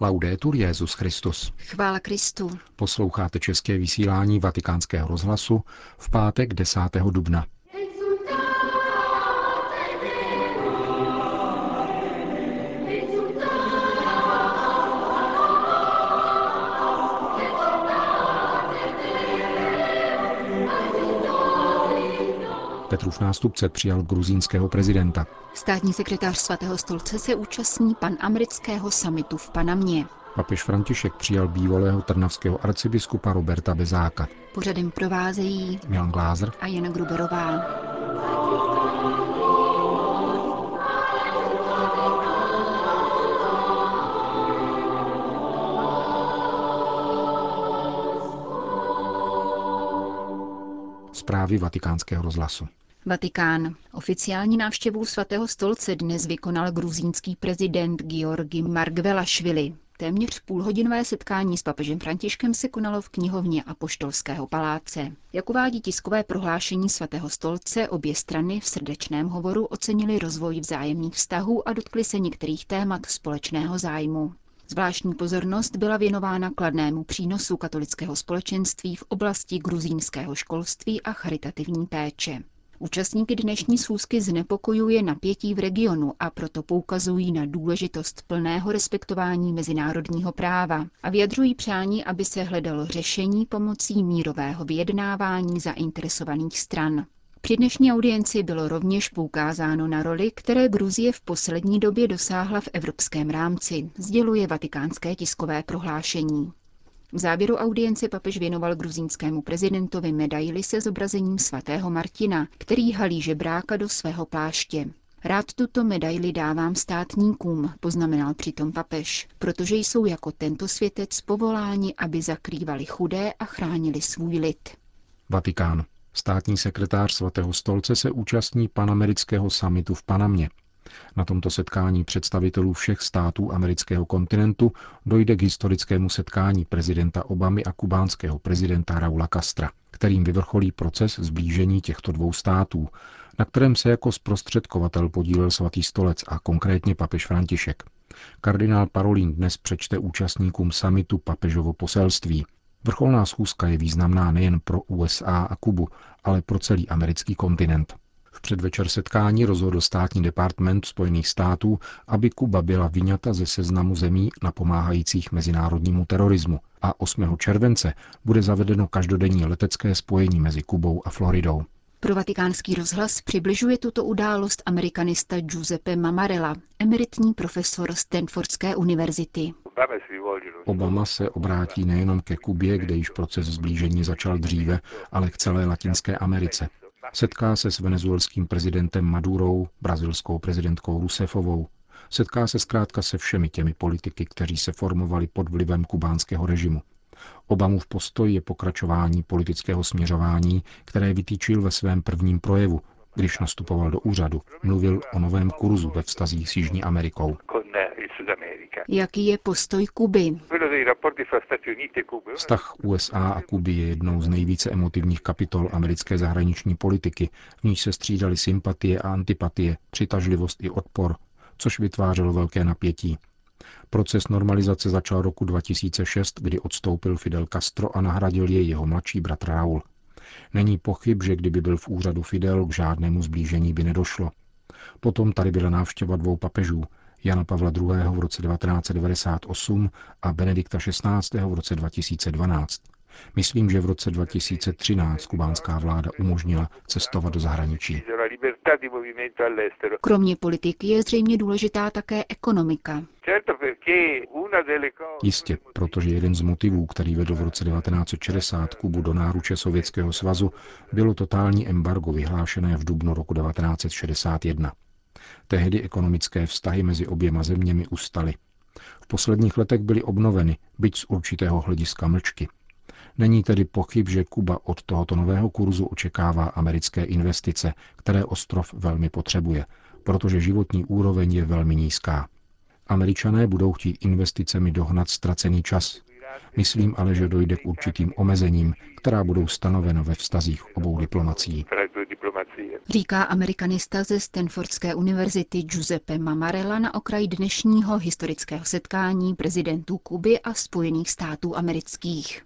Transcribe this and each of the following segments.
Laudetur Jezus Christus. Chvála Kristu. Posloucháte české vysílání Vatikánského rozhlasu v pátek 10. dubna. Petrův nástupce přijal gruzínského prezidenta. Státní sekretář svatého stolce se účastní pan amerického samitu v Panamě. Papež František přijal bývalého trnavského arcibiskupa Roberta Bezáka. Pořadem provázejí Milan Glázer a Jana Gruberová. Zprávy vatikánského rozhlasu. Vatikán. Oficiální návštěvu svatého stolce dnes vykonal gruzínský prezident Georgi Margvelašvili. Téměř půlhodinové setkání s papežem Františkem se konalo v knihovně Apoštolského paláce. Jak uvádí tiskové prohlášení svatého stolce, obě strany v srdečném hovoru ocenili rozvoj vzájemných vztahů a dotkli se některých témat společného zájmu. Zvláštní pozornost byla věnována kladnému přínosu katolického společenství v oblasti gruzínského školství a charitativní péče. Účastníky dnešní schůzky znepokojuje napětí v regionu a proto poukazují na důležitost plného respektování mezinárodního práva a vyjadřují přání, aby se hledalo řešení pomocí mírového vyjednávání zainteresovaných stran. Při dnešní audienci bylo rovněž poukázáno na roli, které Gruzie v poslední době dosáhla v evropském rámci, sděluje vatikánské tiskové prohlášení. V závěru audience papež věnoval gruzínskému prezidentovi medaili se zobrazením svatého Martina, který halí žebráka do svého pláště. Rád tuto medaili dávám státníkům, poznamenal přitom papež, protože jsou jako tento světec povoláni, aby zakrývali chudé a chránili svůj lid. Vatikán. Státní sekretář svatého stolce se účastní panamerického samitu v Panamě. Na tomto setkání představitelů všech států amerického kontinentu dojde k historickému setkání prezidenta Obamy a kubánského prezidenta Raula Castra, kterým vyvrcholí proces zblížení těchto dvou států, na kterém se jako zprostředkovatel podílel svatý stolec a konkrétně papež František. Kardinál Parolin dnes přečte účastníkům samitu papežovo poselství. Vrcholná schůzka je významná nejen pro USA a Kubu, ale pro celý americký kontinent. V předvečer setkání rozhodl státní department Spojených států, aby Kuba byla vyňata ze seznamu zemí napomáhajících mezinárodnímu terorismu a 8. července bude zavedeno každodenní letecké spojení mezi Kubou a Floridou. Pro vatikánský rozhlas přibližuje tuto událost amerikanista Giuseppe Mamarella, emeritní profesor Stanfordské univerzity. Obama se obrátí nejenom ke Kubě, kde již proces zblížení začal dříve, ale k celé Latinské Americe. Setká se s venezuelským prezidentem Madurou, brazilskou prezidentkou Rusefovou. Setká se zkrátka se všemi těmi politiky, kteří se formovali pod vlivem kubánského režimu. Obamův postoj je pokračování politického směřování, které vytýčil ve svém prvním projevu, když nastupoval do úřadu. Mluvil o novém kurzu ve vztazích s Jižní Amerikou. Jaký je postoj Kuby? Vztah USA a Kuby je jednou z nejvíce emotivních kapitol americké zahraniční politiky, v níž se střídaly sympatie a antipatie, přitažlivost i odpor, což vytvářelo velké napětí. Proces normalizace začal roku 2006, kdy odstoupil Fidel Castro a nahradil jej jeho mladší bratr Raul. Není pochyb, že kdyby byl v úřadu Fidel, k žádnému zblížení by nedošlo. Potom tady byla návštěva dvou papežů, Jana Pavla II. v roce 1998 a Benedikta XVI. v roce 2012. Myslím, že v roce 2013 kubánská vláda umožnila cestovat do zahraničí. Kromě politiky je zřejmě důležitá také ekonomika. Jistě, protože jeden z motivů, který vedl v roce 1960 Kubu do náruče Sovětského svazu, bylo totální embargo vyhlášené v dubnu roku 1961. Tehdy ekonomické vztahy mezi oběma zeměmi ustaly. V posledních letech byly obnoveny, byť z určitého hlediska mlčky. Není tedy pochyb, že Kuba od tohoto nového kurzu očekává americké investice, které ostrov velmi potřebuje, protože životní úroveň je velmi nízká. Američané budou chtít investicemi dohnat ztracený čas. Myslím ale, že dojde k určitým omezením, která budou stanovena ve vztazích obou diplomací. Říká amerikanista ze Stanfordské univerzity Giuseppe Mamarella na okraj dnešního historického setkání prezidentů Kuby a Spojených států amerických.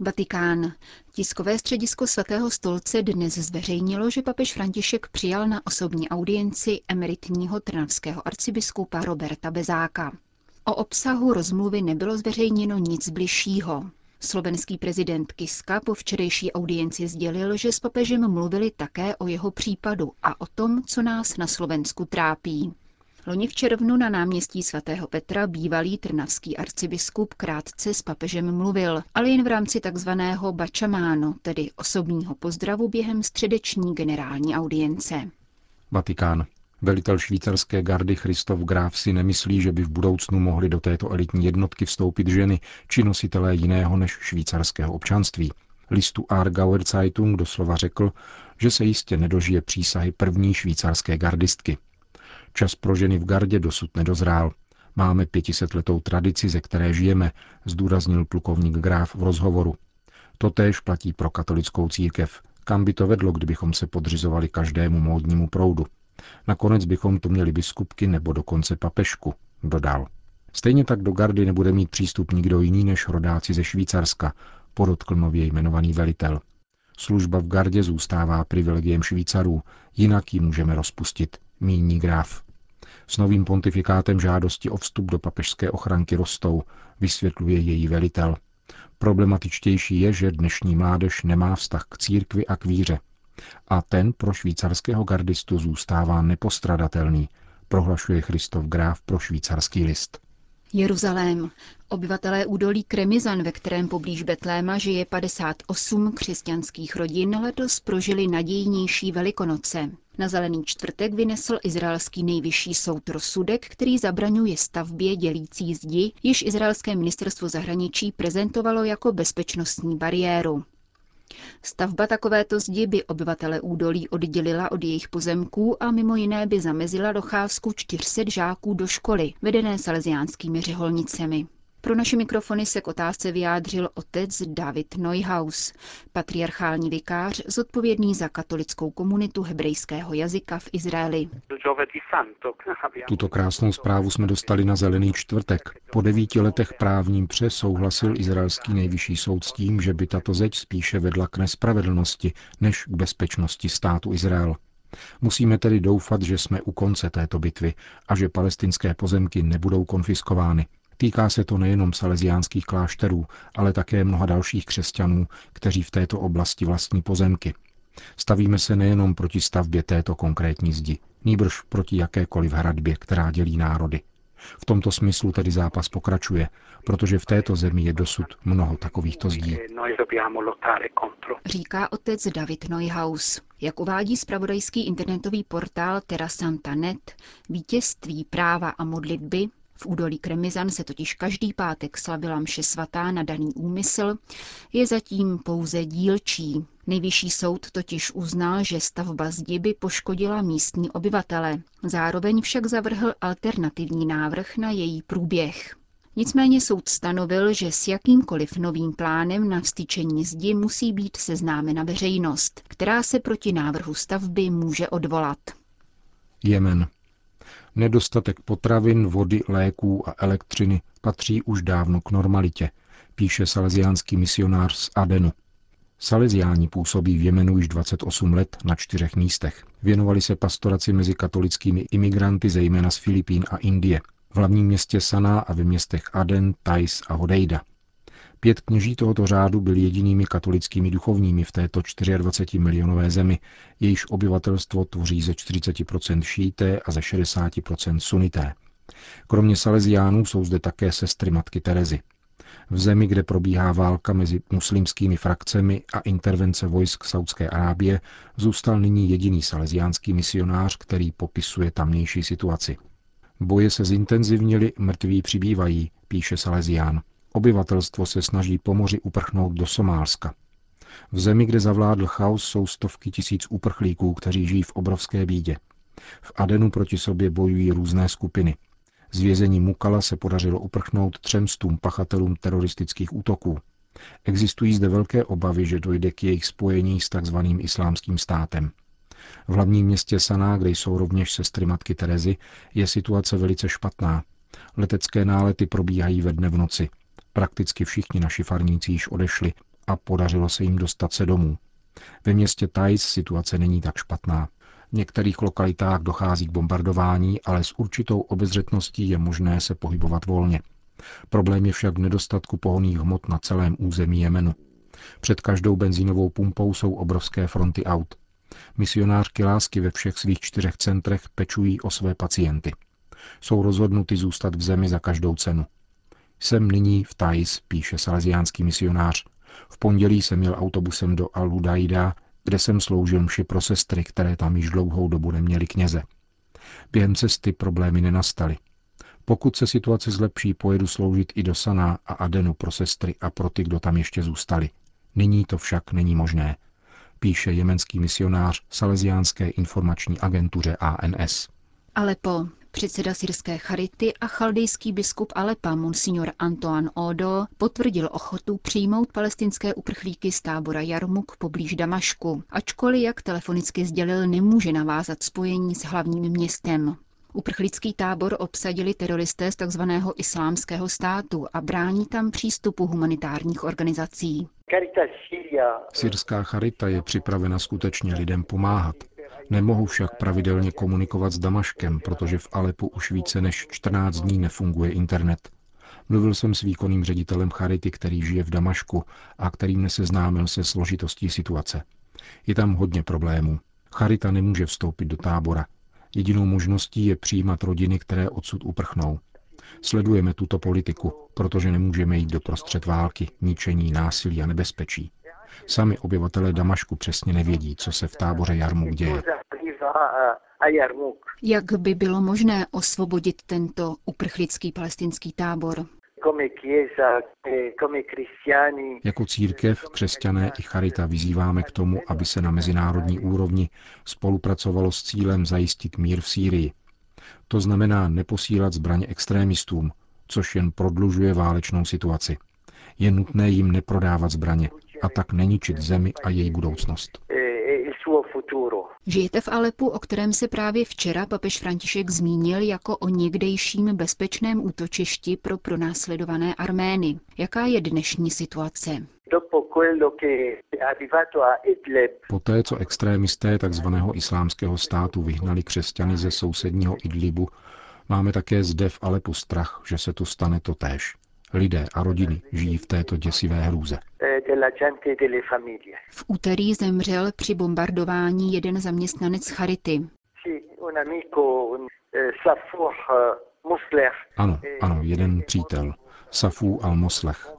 Vatikán. Tiskové středisko svatého stolce dnes zveřejnilo, že papež František přijal na osobní audienci emeritního trnavského arcibiskupa Roberta Bezáka. O obsahu rozmluvy nebylo zveřejněno nic bližšího. Slovenský prezident Kiska po včerejší audienci sdělil, že s papežem mluvili také o jeho případu a o tom, co nás na Slovensku trápí. Loni v červnu na náměstí svatého Petra bývalý trnavský arcibiskup krátce s papežem mluvil, ale jen v rámci takzvaného bačamáno, tedy osobního pozdravu během středeční generální audience. Vatikán. Velitel švýcarské gardy Christoph Graf si nemyslí, že by v budoucnu mohly do této elitní jednotky vstoupit ženy či nositelé jiného než švýcarského občanství. Listu Aargauer Zeitung doslova řekl, že se jistě nedožije přísahy první švýcarské gardistky. Čas pro ženy v gardě dosud nedozrál. Máme pětisetletou tradici, ze které žijeme, zdůraznil plukovník Graf v rozhovoru. Totéž platí pro katolickou církev. Kam by to vedlo, kdybychom se podřizovali každému módnímu proudu? Nakonec bychom tu měli biskupky nebo dokonce papežku, dodal. Stejně tak do gardy nebude mít přístup nikdo jiný než rodáci ze Švýcarska, podotkl nově jmenovaný velitel. Služba v gardě zůstává privilegiem Švýcarů, jinak ji můžeme rozpustit, míní Graf. S novým pontifikátem žádosti o vstup do papežské ochranky rostou, vysvětluje její velitel. Problematičtější je, že dnešní mládež nemá vztah k církvi a k víře. A ten pro švýcarského gardistu zůstává nepostradatelný, prohlašuje Christoph Graf pro švýcarský list. Jeruzalém. Obyvatelé údolí Kremizan, ve kterém poblíž Betléma žije 58 křesťanských rodin, letos prožili nadějnější velikonoce. Na zelený čtvrtek vynesl izraelský nejvyšší soud rozsudek, který zabraňuje stavbě dělící zdi, již izraelské ministerstvo zahraničí prezentovalo jako bezpečnostní bariéru. Stavba takovéto zdi by obyvatele údolí oddělila od jejich pozemků a mimo jiné by zamezila docházku 400 žáků do školy, vedené salesiánskými řeholnicemi. Pro naše mikrofony se k otázce vyjádřil otec David Neuhaus, patriarchální vikář zodpovědný za katolickou komunitu hebrejského jazyka v Izraeli. Tuto krásnou zprávu jsme dostali na Zelený čtvrtek. Po devíti letech právním pře souhlasil izraelský nejvyšší soud s tím, že by tato zeď spíše vedla k nespravedlnosti než k bezpečnosti státu Izrael. Musíme tedy doufat, že jsme u konce této bitvy a že palestinské pozemky nebudou konfiskovány, Týká se to nejenom salesiánských klášterů, ale také mnoha dalších křesťanů, kteří v této oblasti vlastní pozemky. Stavíme se nejenom proti stavbě této konkrétní zdi, nýbrž proti jakékoliv hradbě, která dělí národy. V tomto smyslu tedy zápas pokračuje, protože v této zemi je dosud mnoho takovýchto zdí. Říká otec David Neuhaus. Jak uvádí spravodajský internetový portál Terasanta.net, vítězství práva a modlitby v údolí Kremizan se totiž každý pátek slavila mše svatá na daný úmysl, je zatím pouze dílčí. Nejvyšší soud totiž uznal, že stavba zdi by poškodila místní obyvatele. Zároveň však zavrhl alternativní návrh na její průběh. Nicméně soud stanovil, že s jakýmkoliv novým plánem na vstyčení zdi musí být seznámena veřejnost, která se proti návrhu stavby může odvolat. Jemen. Nedostatek potravin, vody, léků a elektřiny patří už dávno k normalitě, píše salesiánský misionář z Adenu. Salesiáni působí v Jemenu již 28 let na čtyřech místech. Věnovali se pastoraci mezi katolickými imigranty, zejména z Filipín a Indie, v hlavním městě Saná a ve městech Aden, Tais a Hodeida. Pět kněží tohoto řádu byli jedinými katolickými duchovními v této 24 milionové zemi, jejíž obyvatelstvo tvoří ze 40% šíté a ze 60% sunité. Kromě Salesiánů jsou zde také sestry matky Terezy. V zemi, kde probíhá válka mezi muslimskými frakcemi a intervence vojsk Saudské Arábie, zůstal nyní jediný salesiánský misionář, který popisuje tamnější situaci. Boje se zintenzivnili, mrtví přibývají, píše Salesián. Obyvatelstvo se snaží po moři uprchnout do Somálska. V zemi, kde zavládl chaos, jsou stovky tisíc uprchlíků, kteří žijí v obrovské bídě. V Adenu proti sobě bojují různé skupiny. Z vězení Mukala se podařilo uprchnout třem stům pachatelům teroristických útoků. Existují zde velké obavy, že dojde k jejich spojení s tzv. islámským státem. V hlavním městě Saná, kde jsou rovněž sestry matky Terezy, je situace velice špatná. Letecké nálety probíhají ve dne v noci. Prakticky všichni naši farníci již odešli a podařilo se jim dostat se domů. Ve městě Tajs situace není tak špatná. V některých lokalitách dochází k bombardování, ale s určitou obezřetností je možné se pohybovat volně. Problém je však v nedostatku pohoných hmot na celém území Jemenu. Před každou benzínovou pumpou jsou obrovské fronty aut. Misionářky lásky ve všech svých čtyřech centrech pečují o své pacienty. Jsou rozhodnuty zůstat v zemi za každou cenu. Jsem nyní v Thais, píše salesiánský misionář. V pondělí jsem jel autobusem do al kde jsem sloužil mši pro sestry, které tam již dlouhou dobu neměly kněze. Během cesty problémy nenastaly. Pokud se situace zlepší, pojedu sloužit i do Saná a Adenu pro sestry a pro ty, kdo tam ještě zůstali. Nyní to však není možné, píše jemenský misionář Salesiánské informační agentuře ANS. Alepo. Předseda syrské charity a chaldejský biskup Alepa Monsignor Antoine Odo potvrdil ochotu přijmout palestinské uprchlíky z tábora Jarmuk poblíž Damašku, ačkoliv, jak telefonicky sdělil, nemůže navázat spojení s hlavním městem. Uprchlický tábor obsadili teroristé z tzv. islámského státu a brání tam přístupu humanitárních organizací. Syrská charita je připravena skutečně lidem pomáhat. Nemohu však pravidelně komunikovat s Damaškem, protože v Alepu už více než 14 dní nefunguje internet. Mluvil jsem s výkonným ředitelem Charity, který žije v Damašku a který mne seznámil se složitostí situace. Je tam hodně problémů. Charita nemůže vstoupit do tábora. Jedinou možností je přijímat rodiny, které odsud uprchnou. Sledujeme tuto politiku, protože nemůžeme jít do prostřed války, ničení, násilí a nebezpečí. Sami obyvatelé Damašku přesně nevědí, co se v táboře Jarmuk děje. Jak by bylo možné osvobodit tento uprchlický palestinský tábor? Jako církev, křesťané i charita vyzýváme k tomu, aby se na mezinárodní úrovni spolupracovalo s cílem zajistit mír v Sýrii. To znamená neposílat zbraně extrémistům, což jen prodlužuje válečnou situaci. Je nutné jim neprodávat zbraně a tak neničit zemi a její budoucnost. Žijete v Alepu, o kterém se právě včera papež František zmínil jako o někdejším bezpečném útočišti pro pronásledované Armény. Jaká je dnešní situace? Poté, co extrémisté tzv. islámského státu vyhnali křesťany ze sousedního Idlibu, máme také zde v Alepu strach, že se tu stane to též. Lidé a rodiny žijí v této děsivé hrůze. V úterý zemřel při bombardování jeden zaměstnanec Charity. Ano, ano, jeden přítel, Safu al-Moslech.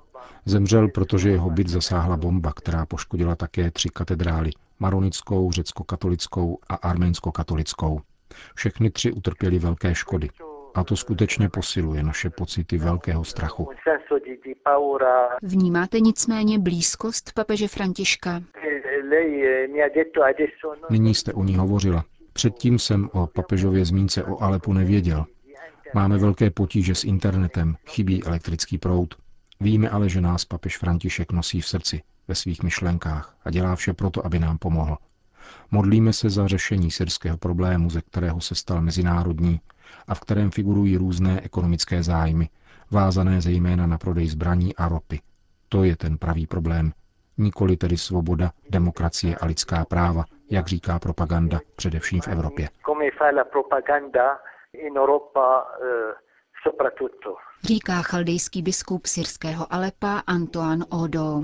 Zemřel, protože jeho byt zasáhla bomba, která poškodila také tři katedrály, maronickou, řecko-katolickou a arménsko-katolickou. Všechny tři utrpěly velké škody. A to skutečně posiluje naše pocity velkého strachu. Vnímáte nicméně blízkost papeže Františka? Nyní jste o ní hovořila. Předtím jsem o papežově zmínce o Alepu nevěděl. Máme velké potíže s internetem, chybí elektrický proud. Víme ale, že nás papež František nosí v srdci, ve svých myšlenkách a dělá vše proto, aby nám pomohl. Modlíme se za řešení syrského problému, ze kterého se stal mezinárodní a v kterém figurují různé ekonomické zájmy, vázané zejména na prodej zbraní a ropy. To je ten pravý problém. Nikoli tedy svoboda, demokracie a lidská práva, jak říká propaganda, především v Evropě. Říká chaldejský biskup syrského Alepa Antoine Odo.